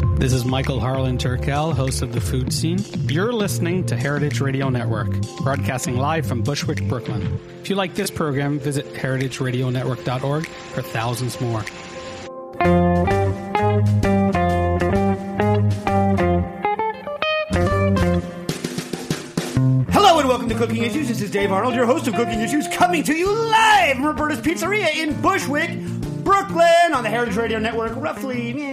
This is Michael Harlan Turkel, host of The Food Scene. You're listening to Heritage Radio Network, broadcasting live from Bushwick, Brooklyn. If you like this program, visit heritageradionetwork.org for thousands more. Hello and welcome to Cooking Issues. This is Dave Arnold, your host of Cooking Issues, coming to you live from Roberta's Pizzeria in Bushwick, Brooklyn, on the Heritage Radio Network, roughly eh,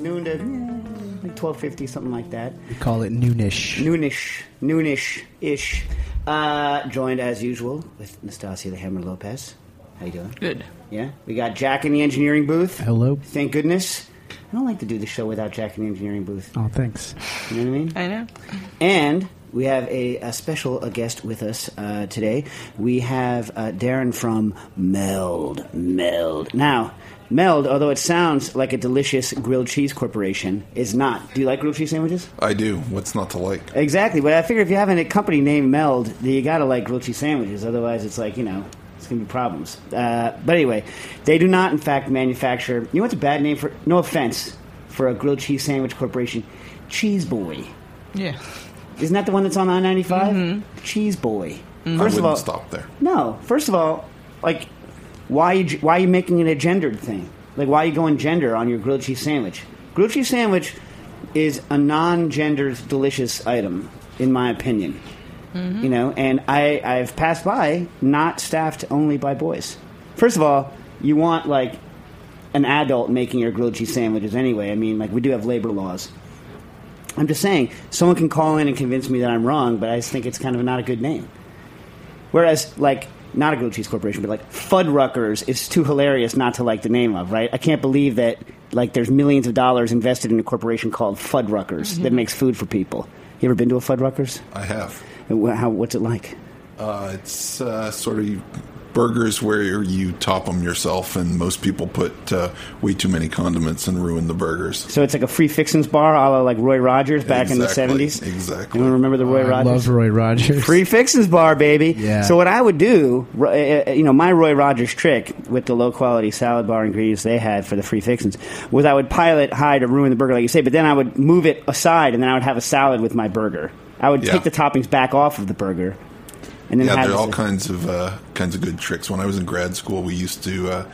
noon, noon to eh, like twelve fifty, something like that. We call it noonish. Noonish, noonish ish. Uh, joined as usual with Nastassia the Hammer Lopez. How you doing? Good. Yeah, we got Jack in the engineering booth. Hello. Thank goodness. I don't like to do the show without Jack in the engineering booth. Oh, thanks. You know what I mean? I know. And we have a, a special a guest with us uh, today. We have uh, Darren from Meld. Meld. Now, Meld, although it sounds like a delicious grilled cheese corporation, is not. Do you like grilled cheese sandwiches? I do. What's not to like? Exactly. But I figure if you have a company named Meld, you got to like grilled cheese sandwiches. Otherwise, it's like, you know, it's going to be problems. Uh, but anyway, they do not, in fact, manufacture. You know what's a bad name for? No offense for a grilled cheese sandwich corporation. Cheese Boy. Yeah. Isn't that the one that's on I 95? Cheese Boy. I First of wouldn't all, stop there. no. First of all, like, why you, why are you making it a gendered thing? Like, why are you going gender on your grilled cheese sandwich? Grilled cheese sandwich is a non-gendered delicious item, in my opinion. Mm-hmm. You know, and I I've passed by not staffed only by boys. First of all, you want like an adult making your grilled cheese sandwiches anyway. I mean, like we do have labor laws. I'm just saying, someone can call in and convince me that I'm wrong, but I just think it's kind of not a good name. Whereas, like, not a grilled cheese corporation, but like Fuddruckers is too hilarious not to like the name of, right? I can't believe that like there's millions of dollars invested in a corporation called Fuddruckers that makes food for people. You ever been to a Fuddruckers? I have. How, what's it like? Uh, it's uh, sort of burgers where you top them yourself, and most people put uh, way too many condiments and ruin the burgers. So it's like a free fixins bar, a la like Roy Rogers back in the '70s. exactly. Anyone remember the Roy I Rogers? love Roy Rogers. Free Fixins Bar, baby. Yeah. So what I would do, ro- uh, uh, you know, my Roy Rogers trick with the low quality salad bar ingredients they had for the free fixins was I would pile it high to ruin the burger, like you say, but then I would move it aside and then I would have a salad with my burger. I would Yeah. take the toppings back off of the burger, and then Yeah, there are all kinds of uh, kinds of good tricks. When I was in grad school, we used to uh,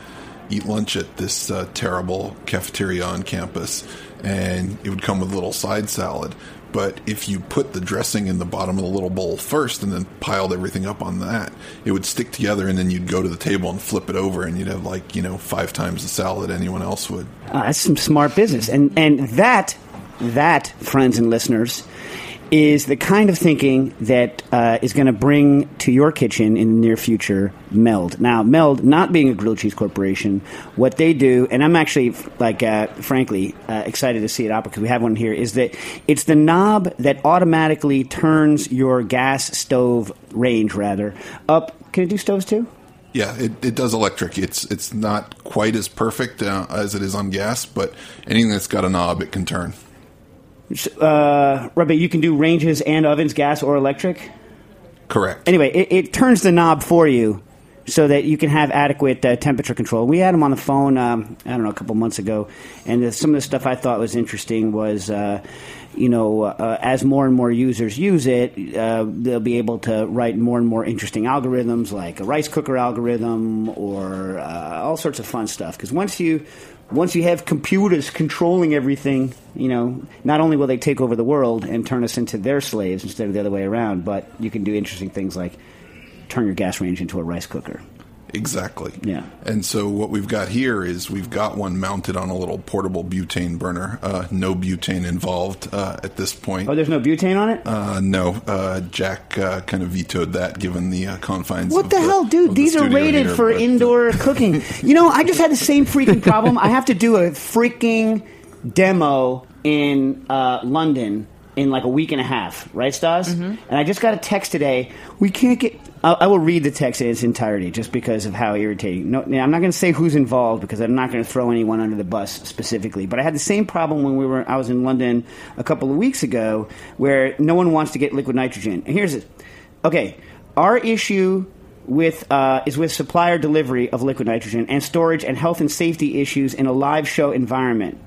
eat lunch at this uh, terrible cafeteria on campus, and it would come with a little side salad. But if you put the dressing in the bottom of the little bowl first, and then piled everything up on that, it would stick together, and then you'd go to the table and flip it over, and you'd have like you know five times the salad anyone else would. Ah, that's some smart business, and and that that friends and listeners is the kind of thinking that uh, is going to bring to your kitchen in the near future Meld. Now, Meld, not being a grilled cheese corporation, what they do, and I'm actually like, uh, frankly, uh, excited to see it out because we have one here. Is that it's the knob that automatically turns your gas stove range rather up. Can it do stoves too? Yeah, it, it does electric. It's it's not quite as perfect uh, as it is on gas, but anything that's got a knob, it can turn. Uh, but you can do ranges and ovens, gas or electric. Correct. Anyway, it, it turns the knob for you so that you can have adequate uh, temperature control. We had him on the phone, um, I don't know, a couple months ago, and uh, some of the stuff I thought was interesting was. Uh, you know, uh, as more and more users use it, uh, they'll be able to write more and more interesting algorithms, like a rice cooker algorithm, or uh, all sorts of fun stuff. Because once you once you have computers controlling everything, you know, not only will they take over the world and turn us into their slaves instead of the other way around, but you can do interesting things like turn your gas range into a rice cooker. Exactly. Yeah. And so what we've got here is we've got one mounted on a little portable butane burner. Uh, no butane involved uh, at this point. Oh, there's no butane on it? Uh, no, uh, Jack uh, kind of vetoed that given the uh, confines. What of the, hell, dude? of the These are rated here, for but, uh, indoor cooking. You know, I just had the same freaking problem. I have to do a freaking demo in uh, London in like a week and a half, right, Stas? Mm-hmm. And I just got a text today. We can't get. I I will read the text in its entirety just because of how irritating. No, I'm not going to say who's involved because I'm not going to throw anyone under the bus specifically. But I had the same problem when we were. I was in London a couple of weeks ago, where no one wants to get liquid nitrogen. And here's it. Okay, our issue with uh, is with supplier delivery of liquid nitrogen and storage and health and safety issues in a live show environment.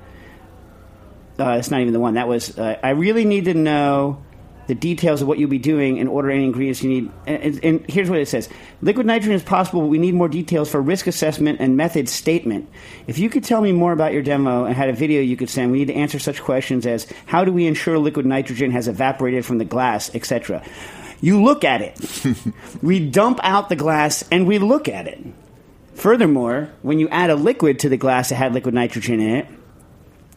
Uh, it's not even the one. That was. Uh, I really need to know the details of what you'll be doing and order any ingredients you need. And, and, here's what it says: Liquid nitrogen is possible, but we need more details for risk assessment and method statement. If you could tell me more about your demo and had a video you could send, we need to answer such questions as how do we ensure liquid nitrogen has evaporated from the glass, etc. You look at it. we dump out the glass and we look at it. Furthermore, when you add a liquid to the glass that had liquid nitrogen in it,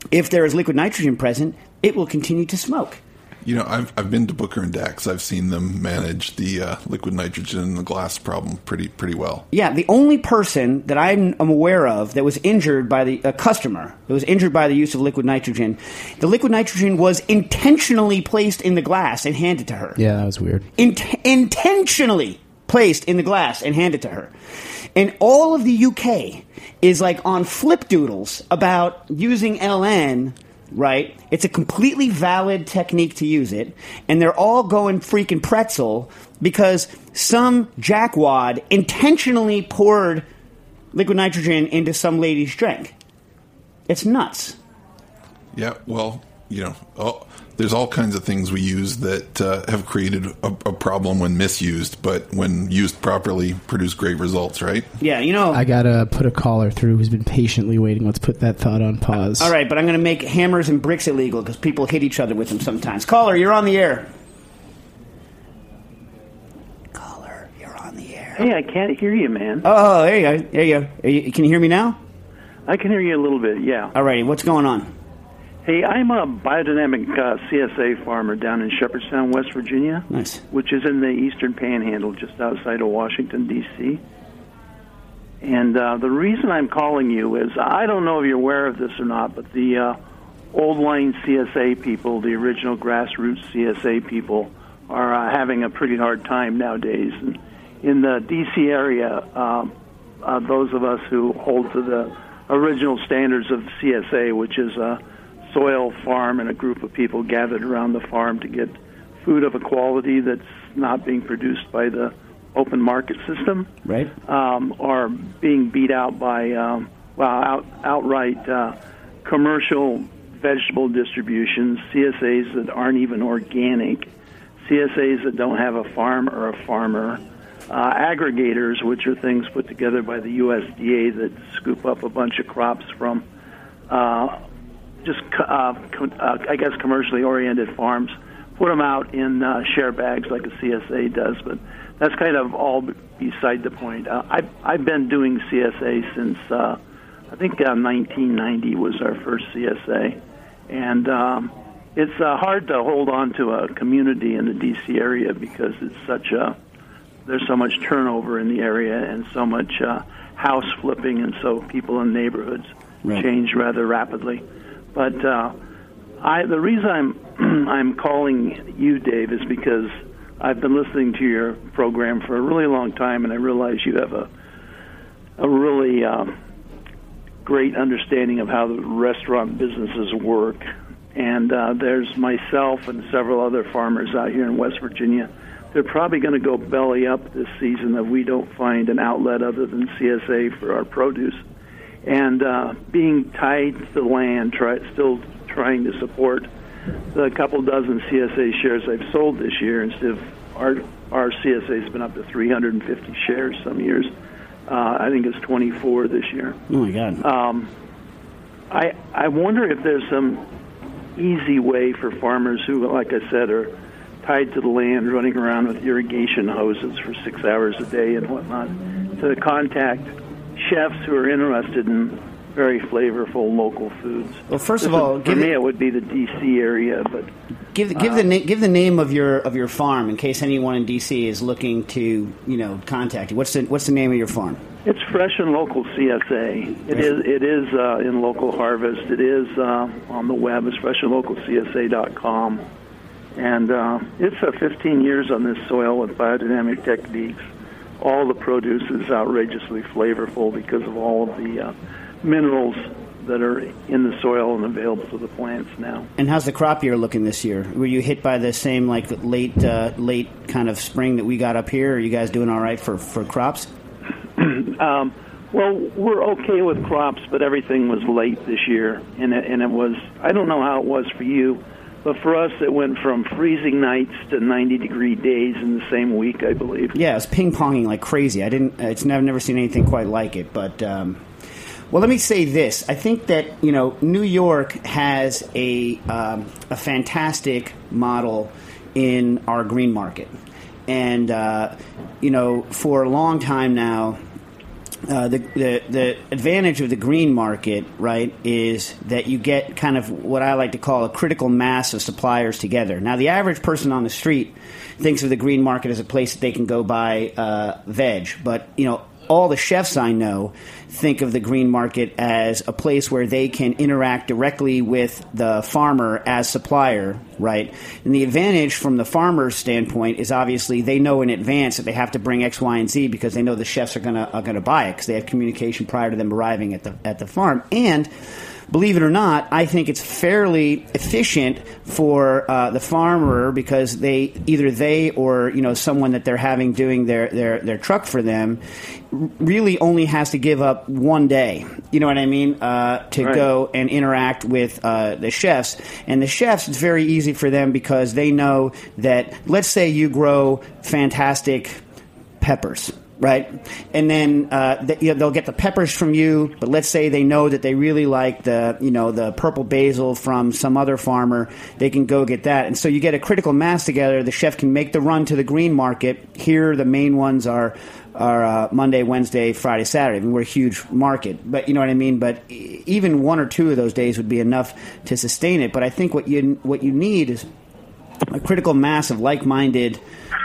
if there is liquid nitrogen present, it will continue to smoke. You know, I've I've been to Booker and Dax. I've seen them manage the uh, liquid nitrogen in the glass problem pretty pretty well. Yeah, the only person that I'm I'm aware of that was injured by the a customer that was injured by the use of liquid nitrogen, the liquid nitrogen was intentionally placed in the glass and handed to her. Yeah, that was weird. Int- intentionally placed in the glass and handed to her. And all of the UK is like on flip doodles about using LN, right? It's a completely valid technique to use it. And they're all going freaking pretzel because some jackwad intentionally poured liquid nitrogen into some lady's drink. It's nuts. Yeah, well, you know, oh, there's all kinds of things we use that uh, have created a, a problem when misused, but when used properly, produce great results. Right? Yeah, you know. I gotta put a caller through who's been patiently waiting. Let's put that thought on pause. all right, but I'm going to make hammers and bricks illegal because people hit each other with them sometimes. Caller, you're on the air. Caller, you're on the air. Hey, I can't hear you, man. Oh, there you go. There you go. You, can you hear me now? I can hear you a little bit, yeah. All righty. What's going on? Hey, I'm a biodynamic uh, CSA farmer down in Shepherdstown, West Virginia, Nice. which is in the eastern panhandle just outside of Washington, D.C. And uh, the reason I'm calling you is I don't know if you're aware of this or not, but the uh, old line CSA people, the original grassroots CSA people, are uh, having a pretty hard time nowadays. And in the D.C. area, um, uh, those of us who hold to the original standards of CSA, which is a soil farm and a group of people gathered around the farm to get food of a quality that's not being produced by the open market system, Right. um, are being beat out by um, well out, outright uh, commercial vegetable distributions, CSAs that aren't even organic, CSAs that don't have a farm or a farmer, uh, aggregators, which are things put together by the USDA that scoop up a bunch of crops from uh, just uh, co- uh, I guess commercially oriented farms put them out in uh, share bags like a CSA does, but that's kind of all beside the point. Uh, I've I've been doing CSA since uh, I think uh, 1990 was our first CSA, and um, it's uh, hard to hold on to a community in the DC area because it's such a there's so much turnover in the area and so much uh, house flipping, and so people in neighborhoods Right. change rather rapidly. But uh, I, the reason I'm I'm calling you, Dave, is because I've been listening to your program for a really long time, and I realize you have a a really um, great understanding of how the restaurant businesses work. And uh, there's myself and several other farmers out here in West Virginia they're probably going to go belly up this season if we don't find an outlet other than CSA for our produce. And uh, being tied to the land, try, still trying to support the couple dozen CSA shares I've sold this year instead of our our CSA has been up to 350 shares some years. Uh, I think it's 24 this year. Oh my God. Um, I I wonder if there's some easy way for farmers who, like I said, are tied to the land, running around with irrigation hoses for six hours a day and whatnot, to contact chefs who are interested in very flavorful local foods. Well, first This of all, would- for give me, it- it would be the D.C. area, but Give give the na- give the name of your of your farm in case anyone in DC is looking to you know contact you. What's the what's the name of your farm? It's fresh and local CSA. It is it is uh, in local harvest. It is uh, on the web. It's freshandlocalcsa.com, and uh, it's uh, 15 years on this soil with biodynamic techniques. All the produce is outrageously flavorful because of all of the uh, minerals that are in the soil and available to the plants now. And how's the crop year looking this year? Were you hit by the same like late uh, late kind of spring that we got up here? Are you guys doing all right for for crops? Um, well, we're okay with crops, but everything was late this year, and it, and it was. I don't know how it was for you, but for us, it went from freezing nights to 90 degree days in the same week, I believe. Yeah, it was ping ponging like crazy. I didn't. It's never never seen anything quite like it. But um, well, let me say this. I think that you know New York has a um, a fantastic model in our green market, and uh, you know for a long time now. Uh, the, the the advantage of the green market, right, is that you get kind of what I like to call a critical mass of suppliers together. Now, the average person on the street thinks of the green market as a place that they can go buy uh, veg, but you know, all the chefs I know think of the green market as a place where they can interact directly with the farmer as supplier, right? And the advantage from the farmer's standpoint is obviously they know in advance that they have to bring X, Y, and Z because they know the chefs are gonna are gonna buy it because they have communication prior to them arriving at the at the farm and believe it or not, I think it's fairly efficient for uh, the farmer because they either they or you know someone that they're having doing their their, their truck for them really only has to give up one day. You know what I mean? Uh, to Right. go and interact with uh, the chefs, and the chefs it's very easy for them because they know that. Let's say you grow fantastic peppers, right? And then uh, th- you know, they'll get the peppers from you, but let's say they know that they really like the you know the purple basil from some other farmer, they can go get that, and so you get a critical mass together. The chef can make the run to the green market. Here, the main ones are. Are uh, Monday, Wednesday, Friday, Saturday. I mean, we're a huge market, but you know what I mean. But even one or two of those days would be enough to sustain it. But I think what you what you need is a critical mass of like-minded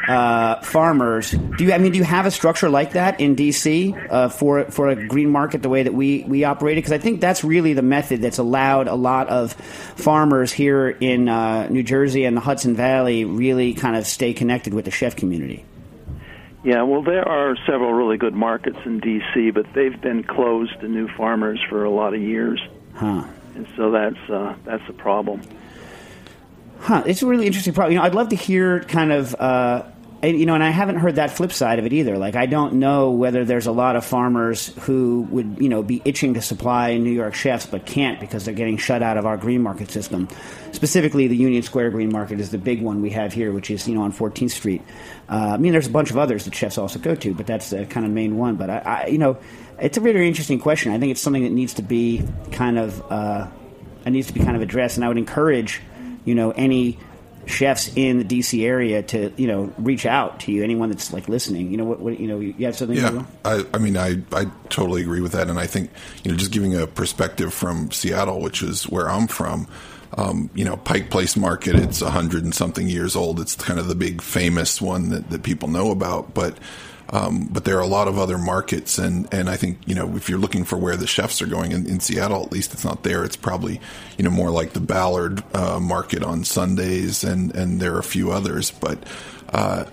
uh, farmers. Do you? I mean, do you have a structure like that in DC uh, for for a green market the way that we we operate it? Because I think that's really the method that's allowed a lot of farmers here in uh, New Jersey and the Hudson Valley really kind of stay connected with the chef community. Yeah, well, there are several really good markets in D.C., but they've been closed to new farmers for a lot of years, Huh. and so that's uh, that's a problem. Huh, it's a really interesting problem. You know, I'd love to hear kind of, uh, you know, and I haven't heard that flip side of it either. Like, I don't know whether there's a lot of farmers who would, you know, be itching to supply New York chefs but can't because they're getting shut out of our green market system. Specifically, the Union Square Green Market is the big one we have here, which is, you know, on 14th Street. Uh, I mean, there's a bunch of others that chefs also go to, but that's the kind of main one. But I, I you know, it's a really interesting question. I think it's something that needs to be kind of, uh, it needs to be kind of addressed, and I would encourage you know any chefs in the DC area to you know reach out to you. Anyone that's like listening, you know what, what you know you have something. Yeah. I, I mean, I, I totally agree with that, and I think you know, just giving a perspective from Seattle, which is where I'm from. Um, you know, Pike Place Market. It's a hundred and something years old. It's kind of the big famous one that, that people know about, but. Um, but there are a lot of other markets, and, and I think you know if you're looking for where the chefs are going in, in Seattle, at least it's not there. It's probably you know more like the Ballard uh, Market on Sundays, and and there are a few others. But uh,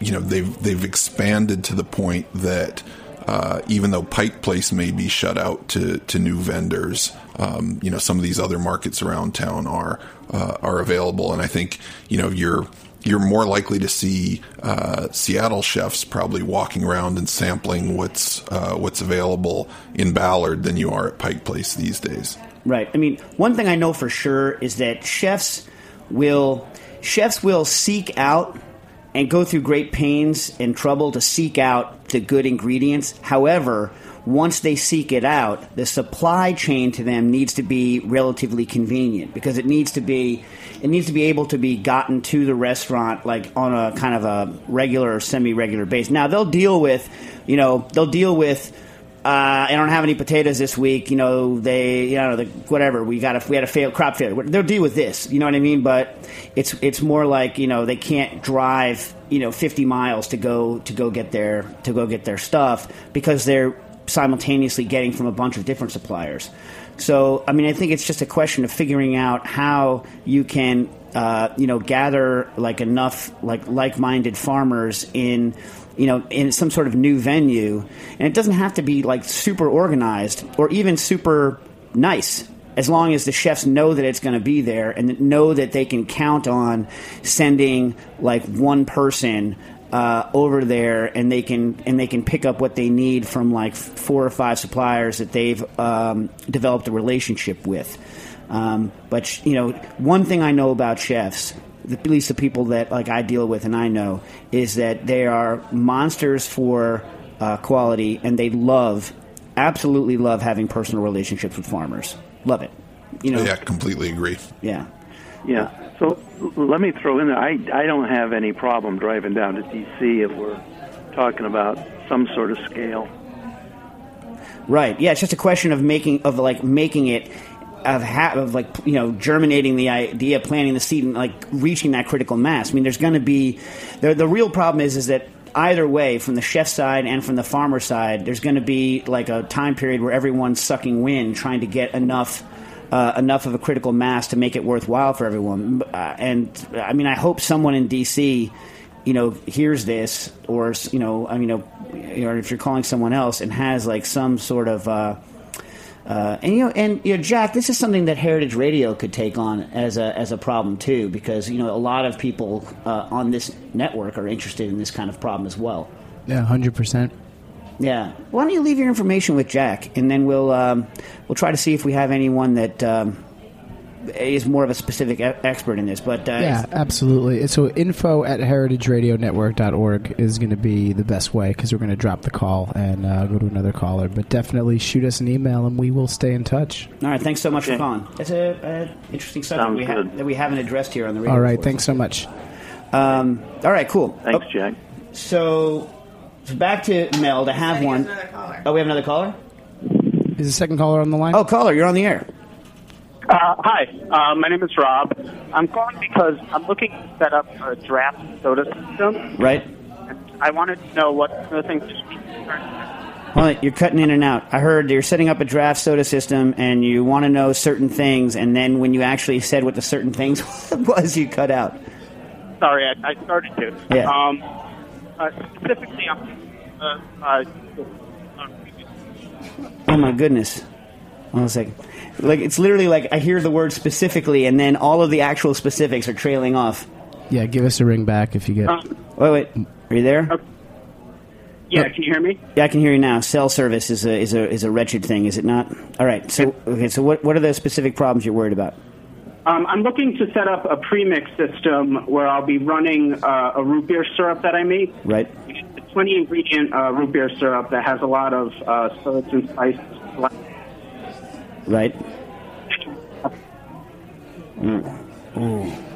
you know they've they've expanded to the point that uh, even though Pike Place may be shut out to to new vendors, um, you know some of these other markets around town are uh, are available, and I think you know you're you're more likely to see uh, Seattle chefs probably walking around and sampling what's uh, what's available in Ballard than you are at Pike Place these days. Right. I mean, one thing I know for sure is that chefs will chefs will seek out and go through great pains and trouble to seek out the good ingredients. However, once they seek it out, the supply chain to them needs to be relatively convenient because it needs to be it needs to be able to be gotten to the restaurant like on a kind of a regular or semi-regular basis. Now they'll deal with, you know, they'll deal with uh, I don't have any potatoes this week. You know, they, you know, the, whatever. We got a, we had a fail, crop failure. They'll deal with this. You know what I mean? But it's it's more like you know they can't drive you know 50 miles to go to go get their to go get their stuff because they're simultaneously getting from a bunch of different suppliers. So, I mean, I think it's just a question of figuring out how you can, uh, you know, gather like enough like like-minded farmers in, you know, in some sort of new venue, and it doesn't have to be like super organized or even super nice. As long as the chefs know that it's going to be there and know that they can count on sending like one person uh, over there, and they can and they can pick up what they need from like four or five suppliers that they've um, developed a relationship with. Um, but you know, one thing I know about chefs, at least the people that like I deal with and I know, is that they are monsters for uh, quality, and they love, absolutely love having personal relationships with farmers. Love it. You know. Yeah, completely agree. Yeah. Yeah. So let me throw in there. I I don't have any problem driving down to D.C. if we're talking about some sort of scale. Right. Yeah. It's just a question of making of like making it of ha- of like you know germinating the idea, planting the seed, and like reaching that critical mass. I mean, there's going to be the the real problem is is that either way, from the chef side and from the farmer side, there's going to be like a time period where everyone's sucking wind, trying to get enough. Uh, enough of a critical mass to make it worthwhile for everyone, uh, and I mean, I hope someone in DC, you know, hears this, or you know, I mean, you know, or if you're calling someone else and has like some sort of uh, uh, and you know, and you know, Jack, this is something that Heritage Radio could take on as a as a problem too, because you know a lot of people uh, on this network are interested in this kind of problem as well. Yeah, hundred percent. Yeah, why don't you leave your information with Jack, and then we'll um, we'll try to see if we have anyone that um, is more of a specific e- expert in this. But uh, Yeah, absolutely. So info at heritageradionetwork.org is going to be the best way because we're going to drop the call and uh, go to another caller. But definitely shoot us an email and we will stay in touch. all right, thanks so much for Okay. calling. It's a, a interesting subject Sounds we ha- that we haven't addressed here on the radio. All right, before. thanks so much. Um, all right, cool. Thanks, Oh, Jack. So, so back to Meld to have one. Oh, we have another caller. Is the second caller on the line? Oh, caller, you're on the air. Uh, hi, uh, my name is Rob. I'm calling because I'm looking to set up a draft soda system. Right. And I wanted to know what the things to be concerned Hold on, you're cutting in and out. I heard you're setting up a draft soda system, and you want to know certain things, and then when you actually said what the certain things was, you cut out. Sorry, I, I started to. Yeah. Um, uh, specifically, I'm uh, Oh my goodness! One second. Like it's literally like I hear the word specifically, and then all of the actual specifics are trailing off. Yeah, give us a ring back if you get. uh, Wait, wait. Are you there? Okay. yeah, can you hear me? Yeah, I can hear you now. Cell service is a is a is a wretched thing, is it not? All right. So okay. So what what are the specific problems you're worried about? Um, I'm looking to set up a premix system where I'll be running uh, a root beer syrup that I make. Right. It's 20 ingredient uh, root beer syrup that has a lot of uh, spirits and spices. Right.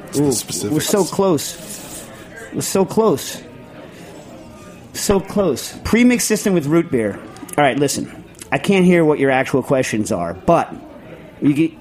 It's the specifics. We're so close. We're so close. So close. Premix system with root beer. All right, listen. I can't hear what your actual questions are, but you get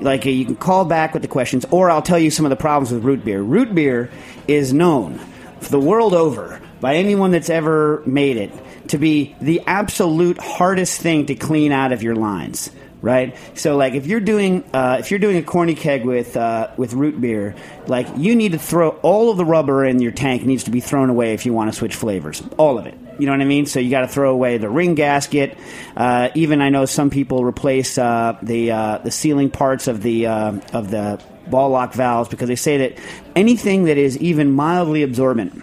like you can call back with the questions, or I'll tell you some of the problems with root beer. Root beer is known the world over by anyone that's ever made it to be the absolute hardest thing to clean out of your lines right? So like if you're doing uh, if you're doing a corny keg with uh, with root beer, like you need to throw all of the rubber in your tank needs to be thrown away if you want to switch flavors, all of it. You know what I mean? So you got to throw away the ring gasket. Uh, even I know some people replace uh, the uh, the sealing parts of the uh, of the ball lock valves because they say that anything that is even mildly absorbent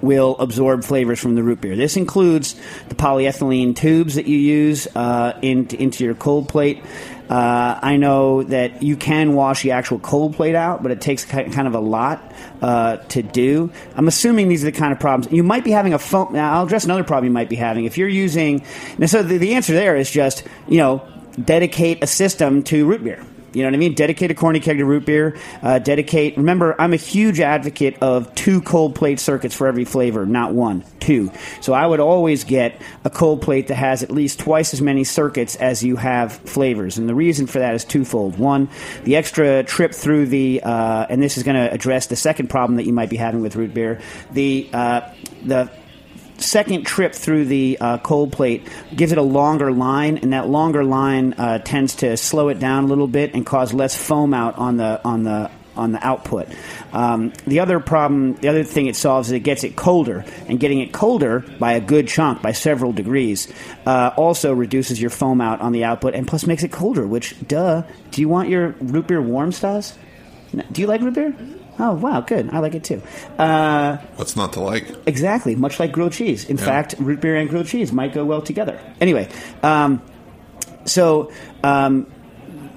will absorb flavors from the root beer. This includes the polyethylene tubes that you use uh, in, into your cold plate. Uh, I know that you can wash the actual cold plate out, but it takes kind of a lot uh, to do. I'm assuming these are the kind of problems you might be having a foam. Now, I'll address another problem you might be having if you're using. So the, the answer there is just you know dedicate a system to root beer. You know what I mean? Dedicate a corny keg to root beer. Uh, dedicate. Remember, I'm a huge advocate of two cold plate circuits for every flavor, not one, two. So I would always get a cold plate that has at least twice as many circuits as you have flavors. And the reason for that is twofold. One, the extra trip through the, uh, and this is going to address the second problem that you might be having with root beer. The uh, the second trip through the uh, cold plate gives it a longer line, and that longer line uh, tends to slow it down a little bit and cause less foam out on the on the on the output. Um, the other problem, the other thing it solves is it gets it colder, and getting it colder by a good chunk, by several degrees, uh, also reduces your foam out on the output, and plus makes it colder. Which, duh, do you want your root beer warm, Stas? Do you like root beer? Oh wow, good. I like it too. Uh, What's not to like? Exactly, much like grilled cheese. In Yeah. fact, root beer and grilled cheese might go well together. Anyway, um, so um,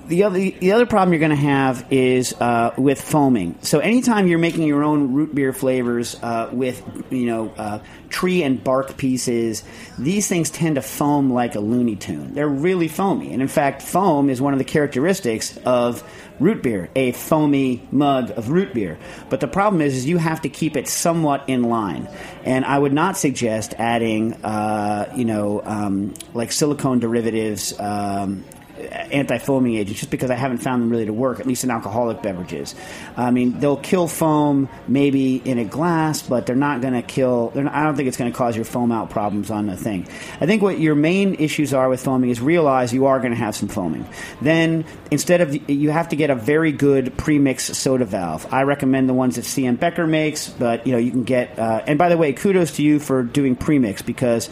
the other the other problem you're going to have is uh, with foaming. So anytime you're making your own root beer flavors uh, with you know uh, tree and bark pieces, these things tend to foam like a Looney Tune. They're really foamy, and in fact, foam is one of the characteristics of root beer, a foamy mug of root beer. But the problem is, is you have to keep it somewhat in line, and I would not suggest adding, uh, you know, um, like silicone derivatives. Um, anti-foaming agents just because I haven't found them really to work, at least in alcoholic beverages. I mean, they'll kill foam maybe in a glass, but they're not going to kill. Not, I don't think it's going to cause your foam out problems on the thing. I think what your main issues are with foaming is realize you are going to have some foaming. Then instead of you have to get a very good premix soda valve. I recommend the ones that CM Becker makes, but you know you can get. Uh, and by the way, kudos to you for doing premix because.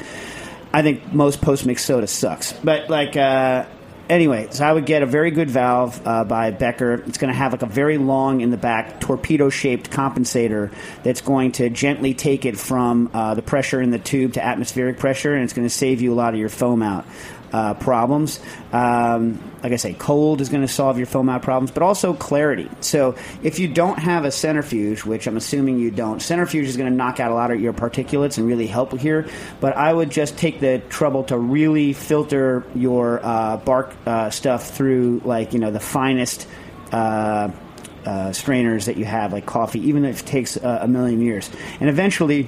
I think most post mix soda sucks. But like, uh, anyway, so I would get a very good valve uh, by Becker. It's going to have like a very long in the back torpedo shaped compensator that's going to gently take it from uh, the pressure in the tube to atmospheric pressure, and it's going to save you a lot of your foam out. Uh, problems. Um, like I say, cold is going to solve your foam out problems, but also clarity. So if you don't have a centrifuge, which I'm assuming you don't, centrifuge is going to knock out a lot of your particulates and really help here. But I would just take the trouble to really filter your uh, bark uh, stuff through, like you know, the finest. Uh, uh, strainers that you have, like coffee, even if it takes a million years. And eventually,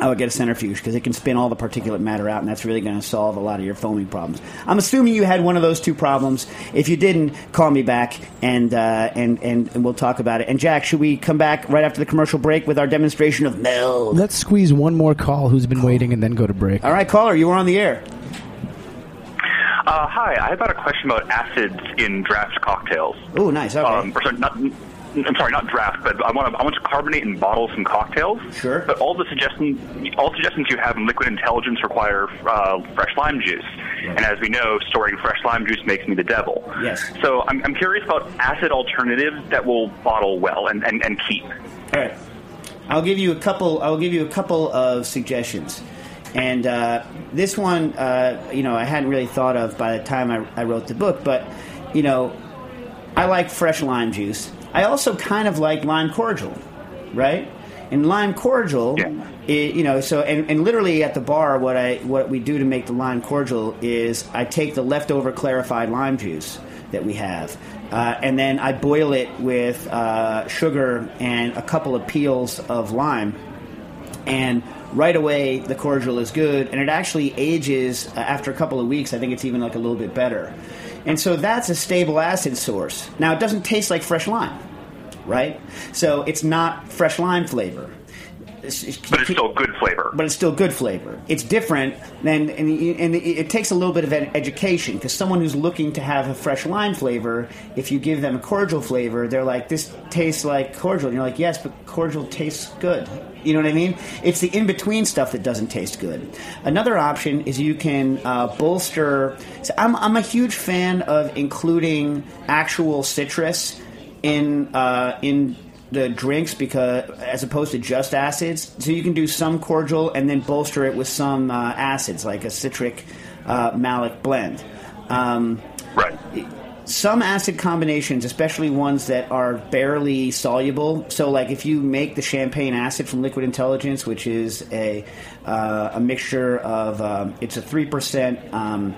I would get a centrifuge because it can spin all the particulate matter out, and that's really going to solve a lot of your foaming problems. I'm assuming you had one of those two problems. If you didn't, call me back, and uh, and, and and we'll talk about it. And Jack, should we come back right after the commercial break with our demonstration of meld? Let's squeeze one more call who's been waiting and then go to break. All right, caller, you were on the air. Uh, hi, I have got a question about acids in draft cocktails. Oh, nice. Okay. Um, or sorry, not, I'm sorry, not draft, but I want to I want to carbonate and bottle some cocktails. Sure. But all the suggestions all suggestions you have in Liquid Intelligence require uh, fresh lime juice, and as we know, storing fresh lime juice makes me the devil. Yes. So I'm, I'm curious about acid alternatives that will bottle well and, and, and keep. All right. I'll give you a couple. I'll give you a couple of suggestions, and uh, this one, uh, you know, I hadn't really thought of by the time I, I wrote the book, but you know, I like fresh lime juice. I also kind of like lime cordial, right? And lime cordial, i- you know, so and, and literally at the bar, what I what we do to make the lime cordial is I take the leftover clarified lime juice that we have, uh, and then I boil it with uh, sugar and a couple of peels of lime, and right away the cordial is good, and it actually ages uh, after a couple of weeks. I think it's even like a little bit better, and so that's a stable acid source. Now it doesn't taste like fresh lime, right? So it's not fresh lime flavor. But it's still good flavor. But it's still good flavor. It's different than, and, and it takes a little bit of education because someone who's looking to have a fresh lime flavor, if you give them a cordial flavor, they're like, "This tastes like cordial." And you're like, "Yes, but cordial tastes good." You know what I mean? It's the in between stuff that doesn't taste good. Another option is you can uh, bolster. So I'm, I'm a huge fan of including actual citrus in uh, in the drinks because as opposed to just acids. So you can do some cordial and then bolster it with some uh, acids, like a citric uh, malic blend. Um, right. Some acid combinations, especially ones that are barely soluble. So, like if you make the champagne acid from Liquid Intelligence, which is a uh, a mixture of um, it's a three percent. Um,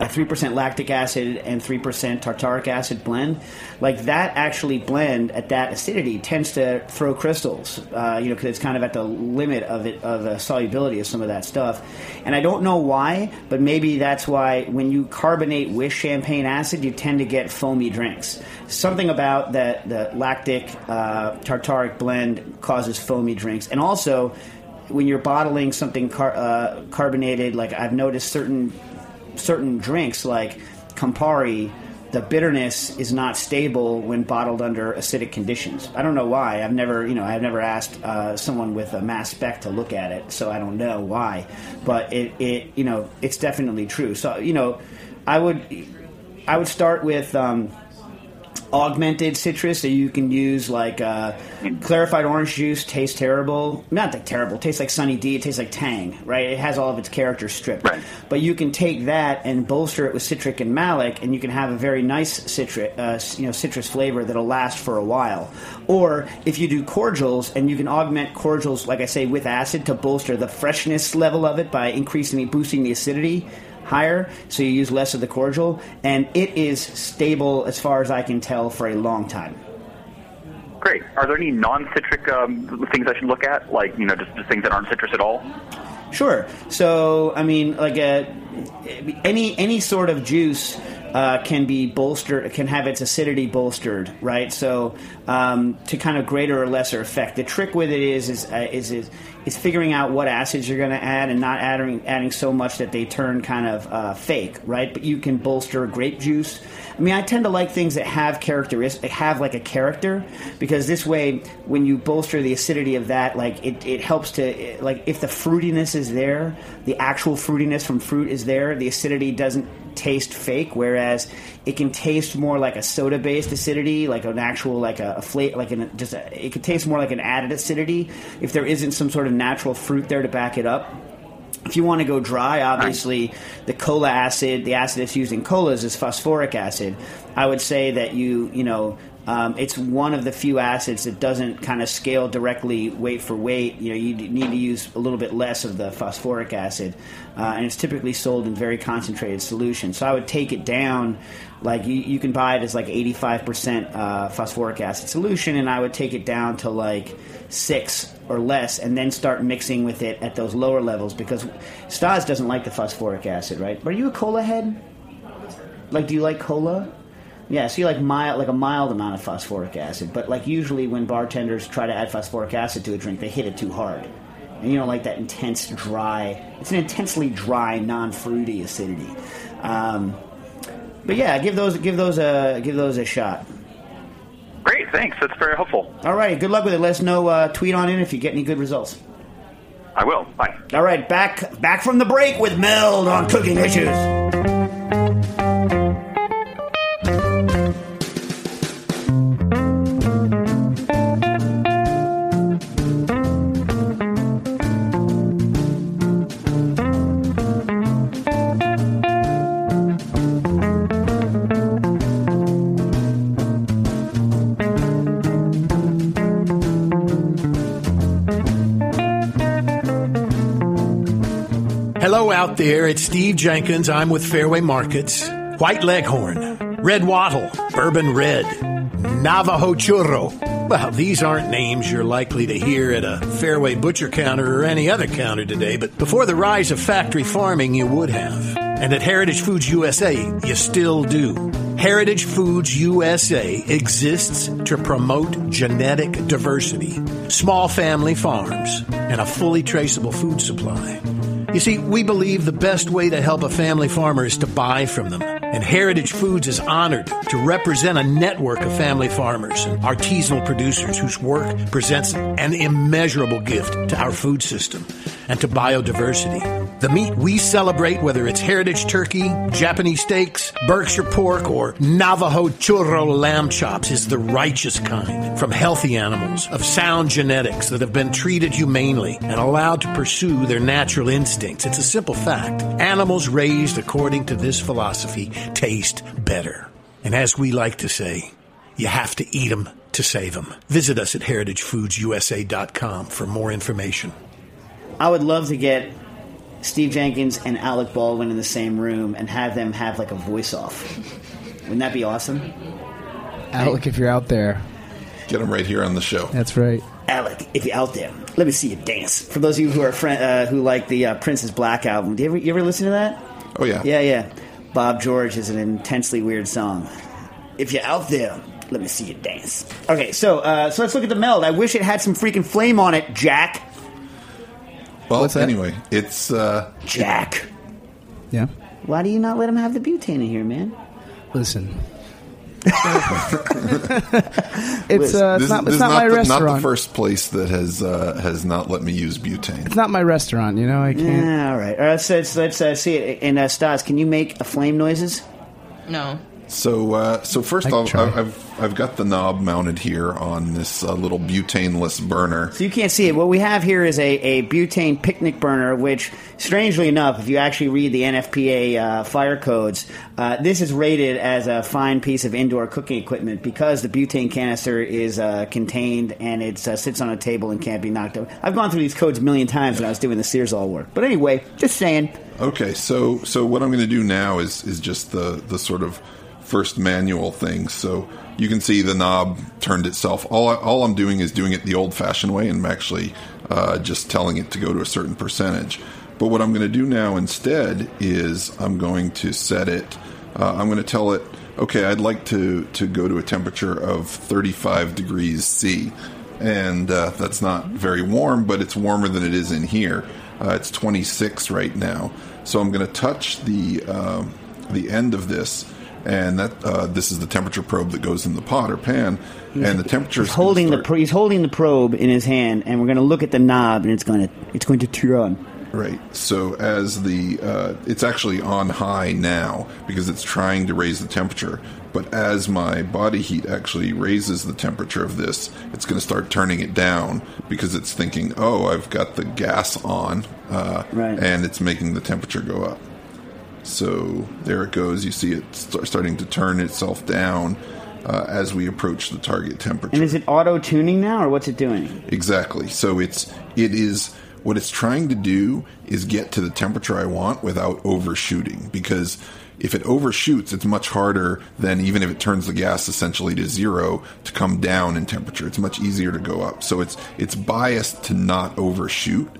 a 3% lactic acid and 3% tartaric acid blend, like that actually blend at that acidity tends to throw crystals, uh, you know, because it's kind of at the limit of it, of the solubility of some of that stuff. And I don't know why, but maybe that's why when you carbonate with champagne acid, you tend to get foamy drinks. Something about that, the lactic uh, tartaric blend causes foamy drinks. And also, when you're bottling something car- uh, carbonated, like I've noticed certain certain drinks like Campari, the bitterness is not stable when bottled under acidic conditions. I don't know why. I've never, you know, I've never asked uh, someone with a mass spec to look at it, so I don't know why. But it, it, you know, it's definitely true. So, you know, I would, I would start with. Um, augmented citrus that you can use like uh, clarified orange juice tastes terrible. Not that terrible. It tastes like sunny d. It tastes like tang right? It has all of its character stripped. Right. but you can take that and bolster it with citric and malic and you can have a very nice citric uh, you know citrus flavor that'll last for a while. Or if you do cordials and you can augment cordials like i say with acid to bolster the freshness level of it by increasing boosting the acidity higher, so you use less of the cordial, and it is stable as far as I can tell for a long time. Great. Are there any non-citric um, things I should look at, like you know, just, just things that aren't citrus at all? Sure. So, I mean, like a, any any sort of juice uh, can be bolstered, can have its acidity bolstered, right? So, um, to kind of greater or lesser effect. The trick with it is is uh, is, is is figuring out what acids you're going to add and not adding adding so much that they turn kind of uh, fake, right? But you can bolster grape juice. I mean, I tend to like things that have characteristics, have like a character, because this way, when you bolster the acidity of that, like it, it helps to like if the fruitiness is there, the actual fruitiness from fruit is there, the acidity doesn't taste fake. Whereas it can taste more like a soda-based acidity, like an actual like a, a flavor, like an just a, it could taste more like an added acidity if there isn't some sort of natural fruit there to back it up. If you want to go dry, obviously the cola acid, the acid that's used in colas is phosphoric acid. I would say that you, you know, um, it's one of the few acids that doesn't kind of scale directly weight for weight. You know, you need to use a little bit less of the phosphoric acid, uh, and it's typically sold in very concentrated solution. So I would take it down. Like you, you can buy it as like 85% uh, phosphoric acid solution, and I would take it down to like six or less, and then start mixing with it at those lower levels because Stas doesn't like the phosphoric acid, right? Are you a cola head? Like, do you like cola? Yeah, so you like mild, like a mild amount of phosphoric acid, but like usually when bartenders try to add phosphoric acid to a drink, they hit it too hard, and you don't like that intense dry. It's an intensely dry, non-fruity acidity. Um, but yeah, give those give those a give those a shot. Great, thanks. That's very helpful. All right, good luck with it. Let us know. Uh, tweet on in if you get any good results. I will. Bye. All right, back back from the break with Meld on cooking issues. Out there, it's Steve Jenkins. I'm with Fairway Markets. White Leghorn, Red Wattle, Bourbon Red, Navajo Churro. Well, these aren't names you're likely to hear at a Fairway butcher counter or any other counter today, but before the rise of factory farming, you would have. And at Heritage Foods USA, you still do. Heritage Foods USA exists to promote genetic diversity, small family farms, and a fully traceable food supply. You see, we believe the best way to help a family farmer is to buy from them. And Heritage Foods is honored to represent a network of family farmers and artisanal producers whose work presents an immeasurable gift to our food system and to biodiversity. The meat we celebrate, whether it's heritage turkey, Japanese steaks, Berkshire pork, or Navajo churro lamb chops, is the righteous kind from healthy animals of sound genetics that have been treated humanely and allowed to pursue their natural instincts. It's a simple fact. Animals raised according to this philosophy taste better. And as we like to say, you have to eat them to save them. Visit us at heritagefoodsusa.com for more information. I would love to get Steve Jenkins and Alec Baldwin in the same room and have them have like a voice off. Wouldn't that be awesome? Alec, if you're out there, Get them right here on the show. that's right. Alec, if you're out there, let me see you dance. For those of you who are friend, uh, who like the uh, Prince's Black album, do you ever, you ever listen to that? Oh yeah. Yeah, yeah. Bob George is an intensely weird song. If you're out there, let me see you dance. Okay, so uh, so let's look at the meld. I wish it had some freaking flame on it, Jack. Well, What's that? anyway, it's uh, Jack. Yeah. Why do you not let him have the butane in here, man? Listen. it's uh, it's this, not this it's is not, my the, restaurant. Not the first place that has uh, has not let me use butane. It's not my restaurant. You know, I can't. Yeah, all right. All right let's let's, let's uh, see it. And uh, Stas, can you make a flame noises? No. So, uh, so first I can off. I- I've I've got the knob mounted here on this uh, little butaneless burner. So you can't see it. What we have here is a, a butane picnic burner, which, strangely enough, if you actually read the NFPA uh, fire codes, uh, this is rated as a fine piece of indoor cooking equipment because the butane canister is uh, contained and it uh, sits on a table and can't be knocked over. I've gone through these codes a million times when I was doing the Sears All work. But anyway, just saying. Okay, so so what I'm going to do now is is just the the sort of first manual thing. So you can see the knob turned itself. All I, all I'm doing is doing it the old-fashioned way, and I'm actually uh, just telling it to go to a certain percentage. But what I'm going to do now instead is I'm going to set it. Uh, I'm going to tell it, okay, I'd like to to go to a temperature of 35 degrees C, and uh, that's not very warm, but it's warmer than it is in here. Uh, it's 26 right now, so I'm going to touch the um, the end of this, and that uh, this is the temperature probe that goes in the pot or pan, and the temperature He's holding the pro- he's holding the probe in his hand, and we're going to look at the knob, and it's going to it's going to turn. On. Right. So as the uh, it's actually on high now because it's trying to raise the temperature. But as my body heat actually raises the temperature of this, it's going to start turning it down because it's thinking, "Oh, I've got the gas on," uh, Right. and it's making the temperature go up. So there it goes. You see it start, starting to turn itself down uh, as we approach the target temperature. And is it auto tuning now, or what's it doing? Exactly. So it's it is what it's trying to do is get to the temperature I want without overshooting because if it overshoots it's much harder than even if it turns the gas essentially to zero to come down in temperature. It's much easier to go up. So it's it's biased to not overshoot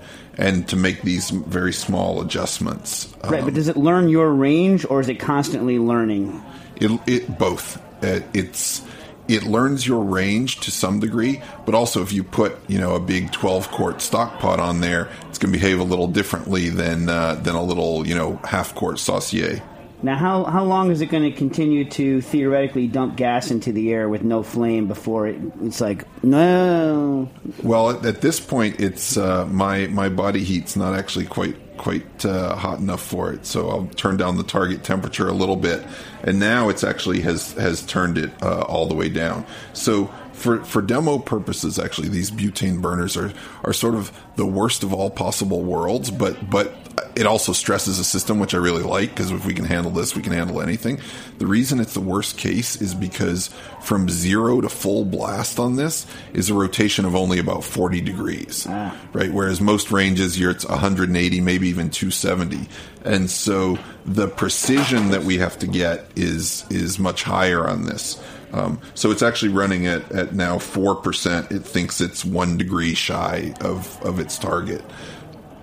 and to make these very small adjustments. Right, Um, but does it learn your range, or is it constantly learning? It, it both. Uh, it's it learns your range to some degree, but also if you put you know a big twelve quart stock pot on there, it's going to behave a little differently than uh, than a little you know half quart saucier. Now, how how long is it going to continue to theoretically dump gas into the air with no flame before it, it's like no? Well, at, at this point, it's uh, my my body heat's not actually quite quite uh, hot enough for it, so I'll turn down the target temperature a little bit, and now it's actually has has turned it uh, all the way down. So for for demo purposes, actually, these butane burners are are sort of the worst of all possible worlds, but but it also stresses a system, which I really like because if we can handle this, we can handle anything. The reason it's the worst case is because from zero to full blast on this is a rotation of only about 40 degrees, ah. right? Whereas most ranges, you're it's 180, maybe even 270, and so the precision that we have to get is is much higher on this. Um, so it's actually running at, at now four percent. It thinks it's one degree shy of, of its target.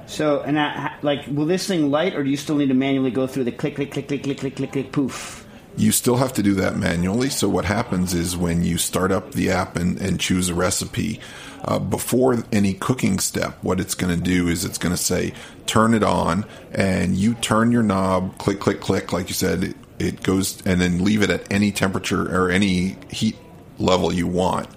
So, and I, like, will this thing light, or do you still need to manually go through the click, click, click, click, click, click, click, click, poof? You still have to do that manually. So what happens is when you start up the app and, and choose a recipe, uh, before any cooking step, what it's going to do is it's going to say, turn it on, and you turn your knob, click, click, click, like you said, it, goes, and then leave it at any temperature or any heat level you want.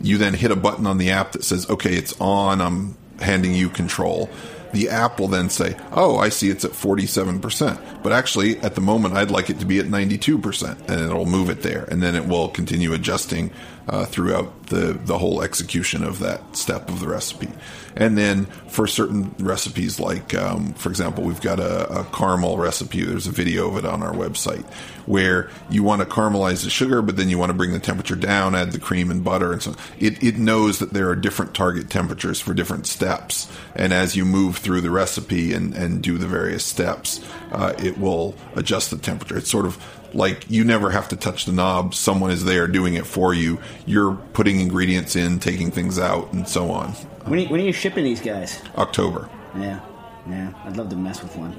You then hit a button on the app that says, okay, it's on, I'm handing you control. The app will then say, "Oh, I see it's at 47%." But actually, at the moment I'd like it to be at 92%, and it'll move it there and then it will continue adjusting uh, throughout the the whole execution of that step of the recipe. And then for certain recipes, like um, for example, we've got a, a, caramel recipe. There's a video of it on our website where you want to caramelize the sugar, but then you want to bring the temperature down, add the cream and butter, and so it, it knows that there are different target temperatures for different steps. And as you move through the recipe and, and do the various steps, uh, it will adjust the temperature. It's sort of like you never have to touch the knob. Someone is there doing it for you. You're putting ingredients in, taking things out, and so on. When are you, when are you shipping these guys? October. Yeah, yeah. I'd love to mess with one.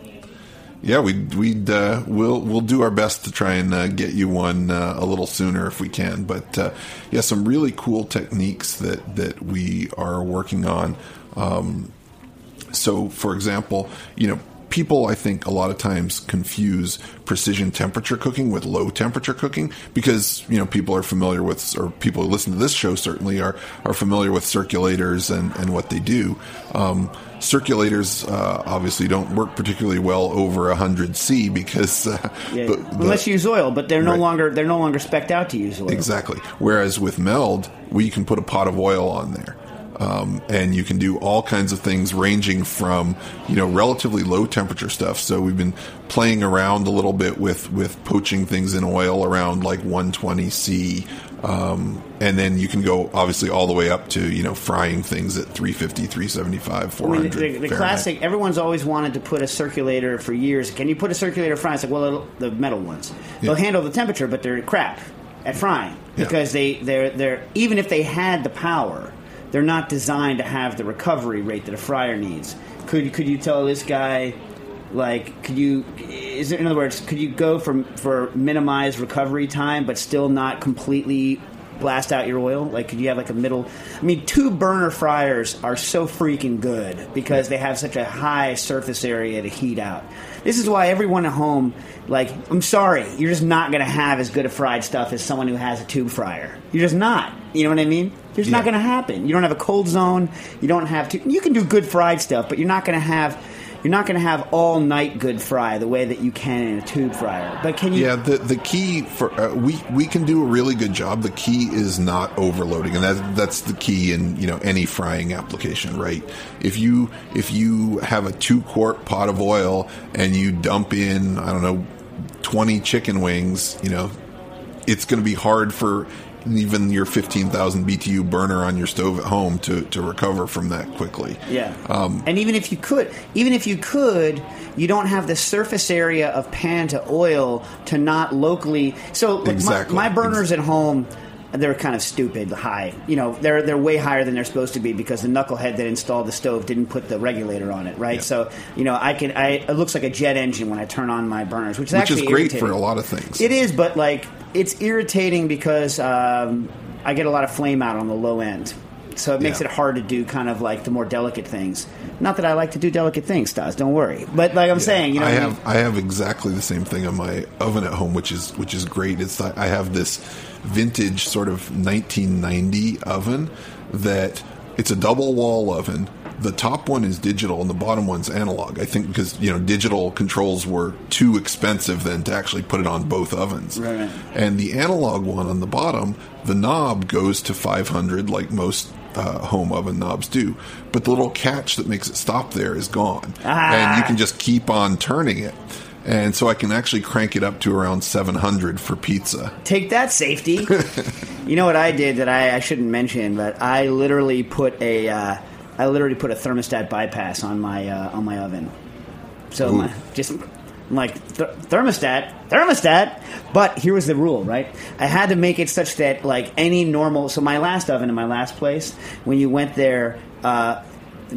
Yeah, we'd we'd uh, we'll we'll do our best to try and uh, get you one uh, a little sooner if we can. But uh, yeah, some really cool techniques that that we are working on. Um, so, for example, you know, people, I think, a lot of times confuse precision temperature cooking with low temperature cooking because you know people are familiar with, or people who listen to this show certainly are are familiar with circulators and and what they do. Um, circulators uh, obviously don't work particularly well over 100 C because uh, yeah, the, unless you use oil, but they're no right. longer they're no longer specced out to use oil. Exactly. Whereas with meld, we can put a pot of oil on there. Um, and you can do all kinds of things ranging from you know relatively low temperature stuff. So we've been playing around a little bit with with poaching things in oil around like 120 c. Um, and then you can go obviously all the way up to you know frying things at 350 375 400 I mean, the, the classic everyone's always wanted to put a circulator for years. Can you put a circulator frying? It's like well the metal ones. They'll yeah. handle the temperature but they're crap at frying because yeah. they they're they're even if they had the power they're not designed to have the recovery rate that a fryer needs. Could could you tell this guy, like, could you? Is it in other words, could you go for for minimized recovery time, but still not completely blast out your oil? Like, could you have like a middle? I mean, tube burner fryers are so freaking good because they have such a high surface area to heat out. This is why everyone at home, like, I'm sorry, you're just not going to have as good a fried stuff as someone who has a tube fryer. You're just not. You know what I mean? It's yeah. not going to happen. You don't have a cold zone. You don't have to. You can do good fried stuff, but you're not going to have. You're not going to have all night good fry the way that you can in a tube fryer. But can you? Yeah, the the key for uh, we we can do a really good job. The key is not overloading, and that that's the key in you know any frying application, right? If you if you have a two quart pot of oil and you dump in I don't know twenty chicken wings, you know, it's going to be hard for even your 15,000 BTU burner on your stove at home to, to recover from that quickly. Yeah. Um, and even if you could, even if you could, you don't have the surface area of pan to oil to not locally. So like exactly. my, my burners at home, they're kind of stupid high. You know, they're they're way higher than they're supposed to be because the knucklehead that installed the stove didn't put the regulator on it, right? Yeah. So you know, I can I it looks like a jet engine when I turn on my burners, which is which actually is great irritating. for a lot of things. It is, but like it's irritating because um, I get a lot of flame out on the low end. So it makes yeah. it hard to do kind of like the more delicate things. Not that I like to do delicate things, Stas. Don't worry. But like I'm yeah. saying, you know, I have I, mean? I have exactly the same thing on my oven at home, which is which is great. It's I have this vintage sort of 1990 oven that it's a double wall oven the top one is digital and the bottom one's analog. I think because you know digital controls were too expensive then to actually put it on both ovens. Right. And the analog one on the bottom, the knob goes to 500 like most uh, home oven knobs do, but the little catch that makes it stop there is gone, ah. and you can just keep on turning it. And so I can actually crank it up to around 700 for pizza. Take that, safety. you know what I did that I, I, shouldn't mention, but I literally put a. Uh, I literally put a thermostat bypass on my uh, on my oven. So my, just I'm like th- thermostat, thermostat. But here was the rule, right? I had to make it such that like any normal. So my last oven in my last place, when you went there, uh,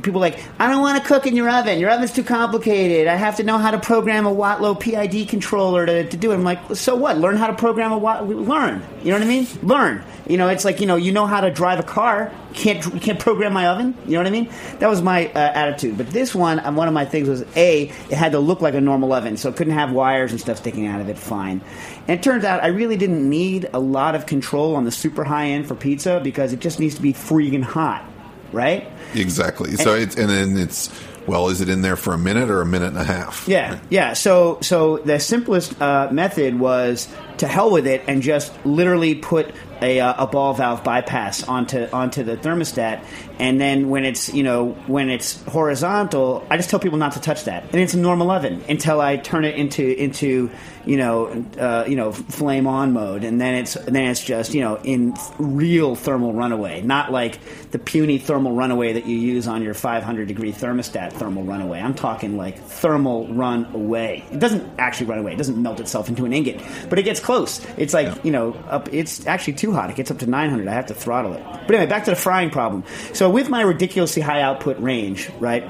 people like, I don't want to cook in your oven. Your oven's too complicated. I have to know how to program a Watlow PID controller to, to do it. I'm like, so what? Learn how to program a Watt. Learn. You know what I mean? Learn. You know, it's like you know, you know how to drive a car. Can't you can't program my oven? You know what I mean? That was my uh, attitude. But this one, um, one of my things was a it had to look like a normal oven, so it couldn't have wires and stuff sticking out of it. Fine. And it turns out I really didn't need a lot of control on the super high end for pizza because it just needs to be freaking hot, right? Exactly. So it's and then it's well, is it in there for a minute or a minute and a half? Yeah, yeah. So, so the simplest uh, method was to hell with it and just literally put a, uh, a ball valve bypass onto onto the thermostat, and then when it's you know when it's horizontal, I just tell people not to touch that, and it's a normal oven until I turn it into into you know uh, you know flame on mode, and then it's then it's just you know in real thermal runaway, not like the puny thermal runaway that you use on your 500 degree thermostat thermal runaway. I'm talking like thermal run away. It doesn't actually run away. It doesn't melt itself into an ingot, but it gets close. It's like you know up. It's actually too hot. It gets up to 900. I have to throttle it. But anyway, back to the frying problem. So with my ridiculously high output range, right?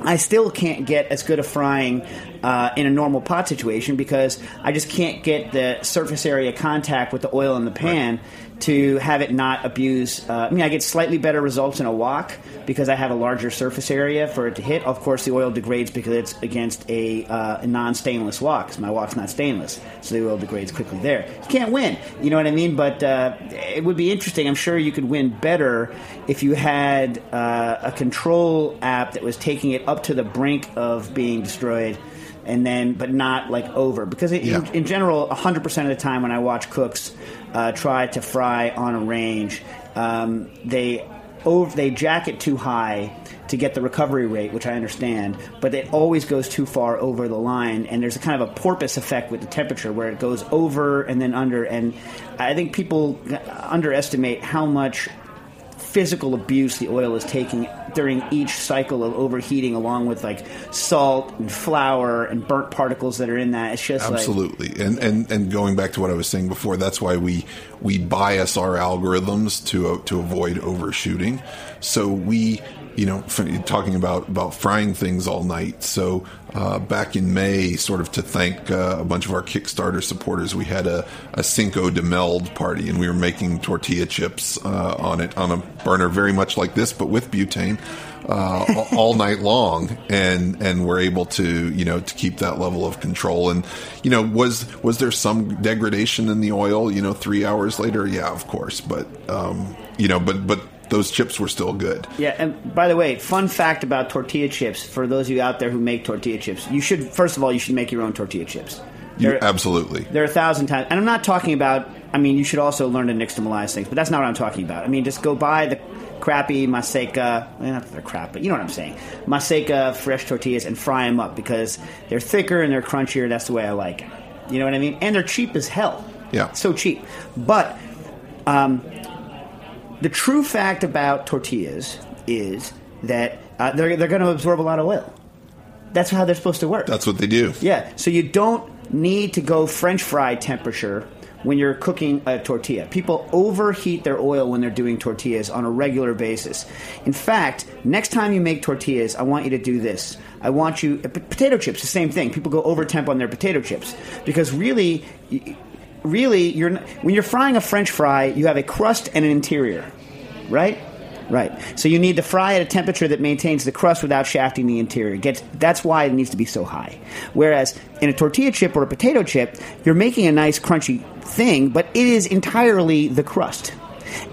I still can't get as good a frying uh, in a normal pot situation because I just can't get the surface area contact with the oil in the pan to have it not abuse. Uh, I mean, I get slightly better results in a wok because I have a larger surface area for it to hit. Of course, the oil degrades because it's against a, uh, a non-stainless wok. 'cause my wok's not stainless, so the oil degrades quickly there. You can't win, you know what I mean? But uh, it would be interesting. I'm sure you could win better if you had uh, a control app that was taking it up to the brink of being destroyed and then but not like over because it, Yeah. in, in general 100% of the time when i watch cooks uh, try to fry on a range. Um, they over, they jack it too high to get the recovery rate which i understand but it always goes too far over the line and there's a kind of a porpoise effect with the temperature where it goes over and then under and i think people underestimate how much physical abuse the oil is taking during each cycle of overheating, along with like salt and flour and burnt particles that are in that. It's just like Absolutely, and and and going back to what I was saying before, that's why we we bias our algorithms to uh, to avoid overshooting. So we, you know, talking about about frying things all night. So uh, back in May, sort of to thank uh, a bunch of our Kickstarter supporters, we had a, a Cinco de Meld party, and we were making tortilla chips uh, on it on a burner, very much like this, but with butane. Uh, all- all night long, and and we're able to you know to keep that level of control. And you know, was was there some degradation in the oil? You know, three hours later, yeah, of course, but um, you know, but but those chips were still good. Yeah, and by the way, fun fact about tortilla chips for those of you out there who make tortilla chips, you should first of all you should make your own tortilla chips. You, absolutely. There are a thousand times, and I'm not talking about. I mean, you should also learn to nixtamalize things, but that's not what I'm talking about. I mean, just go buy the crappy Maseca. Well, not that they're crap, but you know what I'm saying. Maseca fresh tortillas and fry them up because they're thicker and they're crunchier. That's the way I like it. You know what I mean? And they're cheap as hell. Yeah. so cheap. But um, the true fact about tortillas is that uh, they're they're going to absorb a lot of oil. That's how they're supposed to work. That's what they do. Yeah, so you don't need to go French fry temperature when you're cooking a tortilla. People overheat their oil when they're doing tortillas on a regular basis. In fact, next time you make tortillas, I want you to do this. I want you uh, p- potato chips, the same thing. People go over temp on their potato chips because really y- really you're when you're frying a french fry, you have a crust and an interior, right? Right. So you need to fry at a temperature that maintains the crust without shafting the interior. Gets, that's why it needs to be so high. Whereas in a tortilla chip or a potato chip, you're making a nice crunchy thing, but it is entirely the crust.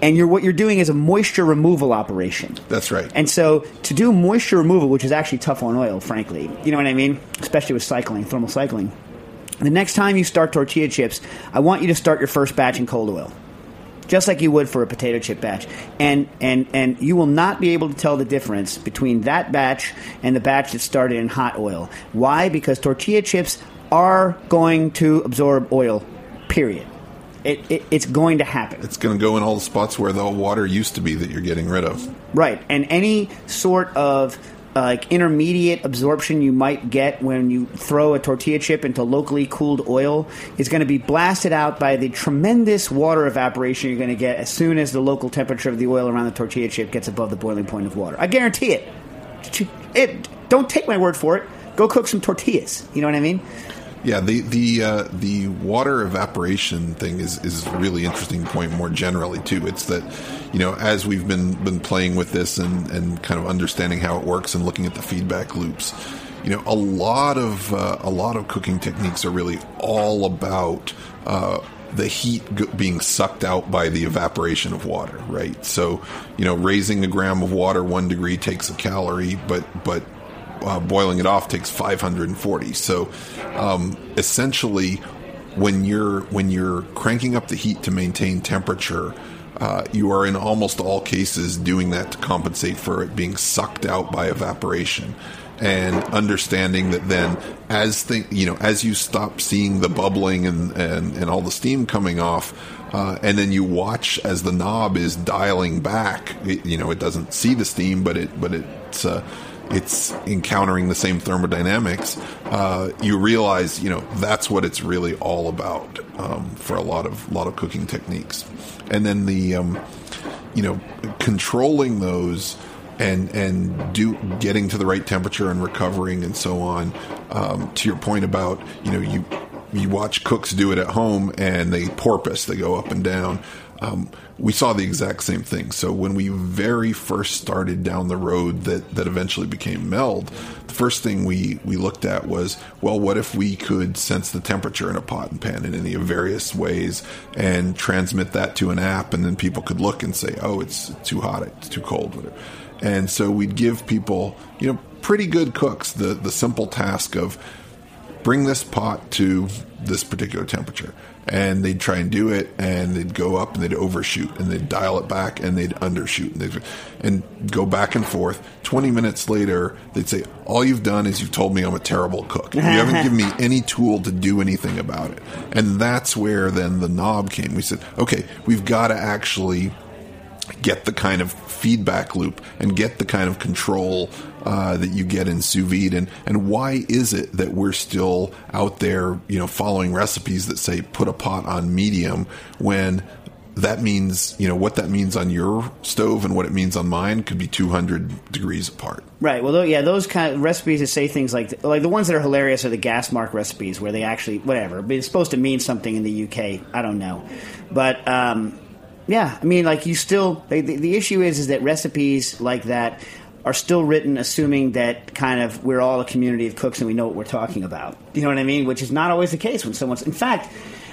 And you're, what you're doing is a moisture removal operation. That's right. And so to do moisture removal, which is actually tough on oil, frankly, you know what I mean? Especially with cycling, thermal cycling. The next time you start tortilla chips, I want you to start your first batch in cold oil. Just like you would for a potato chip batch. And and and you will not be able to tell the difference between that batch and the batch that started in hot oil. Why? Because tortilla chips are going to absorb oil. Period. It, it, it's going to happen. It's going to go in all the spots where the water used to be that you're getting rid of. Right, and any sort of Uh, like intermediate absorption you might get when you throw a tortilla chip into locally cooled oil is going to be blasted out by the tremendous water evaporation you're going to get as soon as the local temperature of the oil around the tortilla chip gets above the boiling point of water. I guarantee it. It. Don't take my word for it. Go cook some tortillas. You know what I mean? Yeah, the the uh, the water evaporation thing is is really interesting point more generally too. It's that you know as we've been been playing with this and and kind of understanding how it works and looking at the feedback loops, you know, a lot of uh, a lot of cooking techniques are really all about. Uh, the heat being sucked out by the evaporation of water, right? So, you know, raising a gram of water one degree takes a calorie, but but uh, boiling it off takes 540. So um, essentially, when you're when you're cranking up the heat to maintain temperature, uh, you are in almost all cases doing that to compensate for it being sucked out by evaporation and understanding that then as thing you know as you stop seeing the bubbling and and, and all the steam coming off uh, and then you watch as the knob is dialing back it, you know it doesn't see the steam but it but it's uh, it's encountering the same thermodynamics, uh, you realize, you know, that's what it's really all about um, for a lot of lot of cooking techniques. And then the, um, you know, controlling those and and do getting to the right temperature and recovering and so on. Um, to your point about, you know, you you watch cooks do it at home and they porpoise, they go up and down. Um, we saw the exact same thing. So when we very first started down the road that, that eventually became Meld, the first thing we, we looked at was, well, what if we could sense the temperature in a pot and pan in any of various ways and transmit that to an app and then people could look and say, oh, it's too hot, it's too cold, whatever. And so we'd give people, you know, pretty good cooks the, the simple task of bring this pot to this particular temperature and they'd try and do it and they'd go up and they'd overshoot and they'd dial it back and they'd undershoot and, they'd, and go back and forth. 20 minutes later they'd say all you've done is you've told me i'm a terrible cook. You haven't given me any tool to do anything about it. And that's where then the knob came. We said okay we've got to actually get the kind of feedback loop and get the kind of control uh, that you get in sous vide and, and why is it that we're still out there you know following recipes that say put a pot on medium when that means you know what that means on your stove and what it means on mine could be 200 degrees apart Right. Well, yeah, those kind of recipes that say things like like the ones that are hilarious are the gas mark recipes where they actually whatever, it's supposed to mean something in the UK. I don't know, but um, yeah, I mean, like you still the, the issue is is that recipes like that are still written assuming that kind of we're all a community of cooks and we know what we're talking about. You know what I mean? Which is not always the case when someone's. In fact,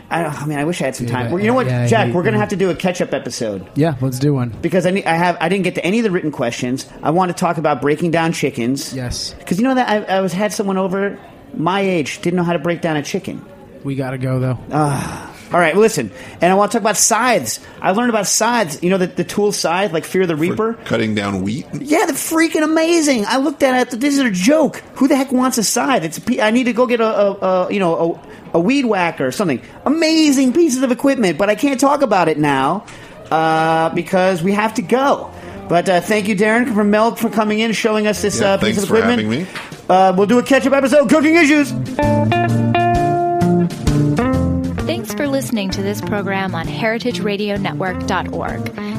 I, I mean, I wish I had some Yeah, time. Well, you know what, yeah, Jack? he- we're going to yeah. have to do a catch-up episode Yeah, let's do one. because I, need, I have I didn't get to any of the written questions. I want to talk about breaking down chickens. Yes. Because you know that I, I was had someone over my age didn't know how to break down a chicken. We got to go though. Ah. All right, listen, and I want to talk about scythes. I learned about scythes. You know the, the tool scythe, like Fear the Reaper. cutting down wheat Yeah, they're freaking amazing. I looked at it. This is a joke. Who the heck wants a scythe? It's a pe- I need to go get a, a, a you know a, a weed whacker or something. Amazing pieces of equipment, but I can't talk about it now uh, because we have to go. But uh, thank you, Darren, from Meld for coming in, showing us this Yeah, uh, piece thanks of for equipment. having me. Uh, we'll do a catch-up episode, cooking issues. For listening to this program on heritageradionetwork.org.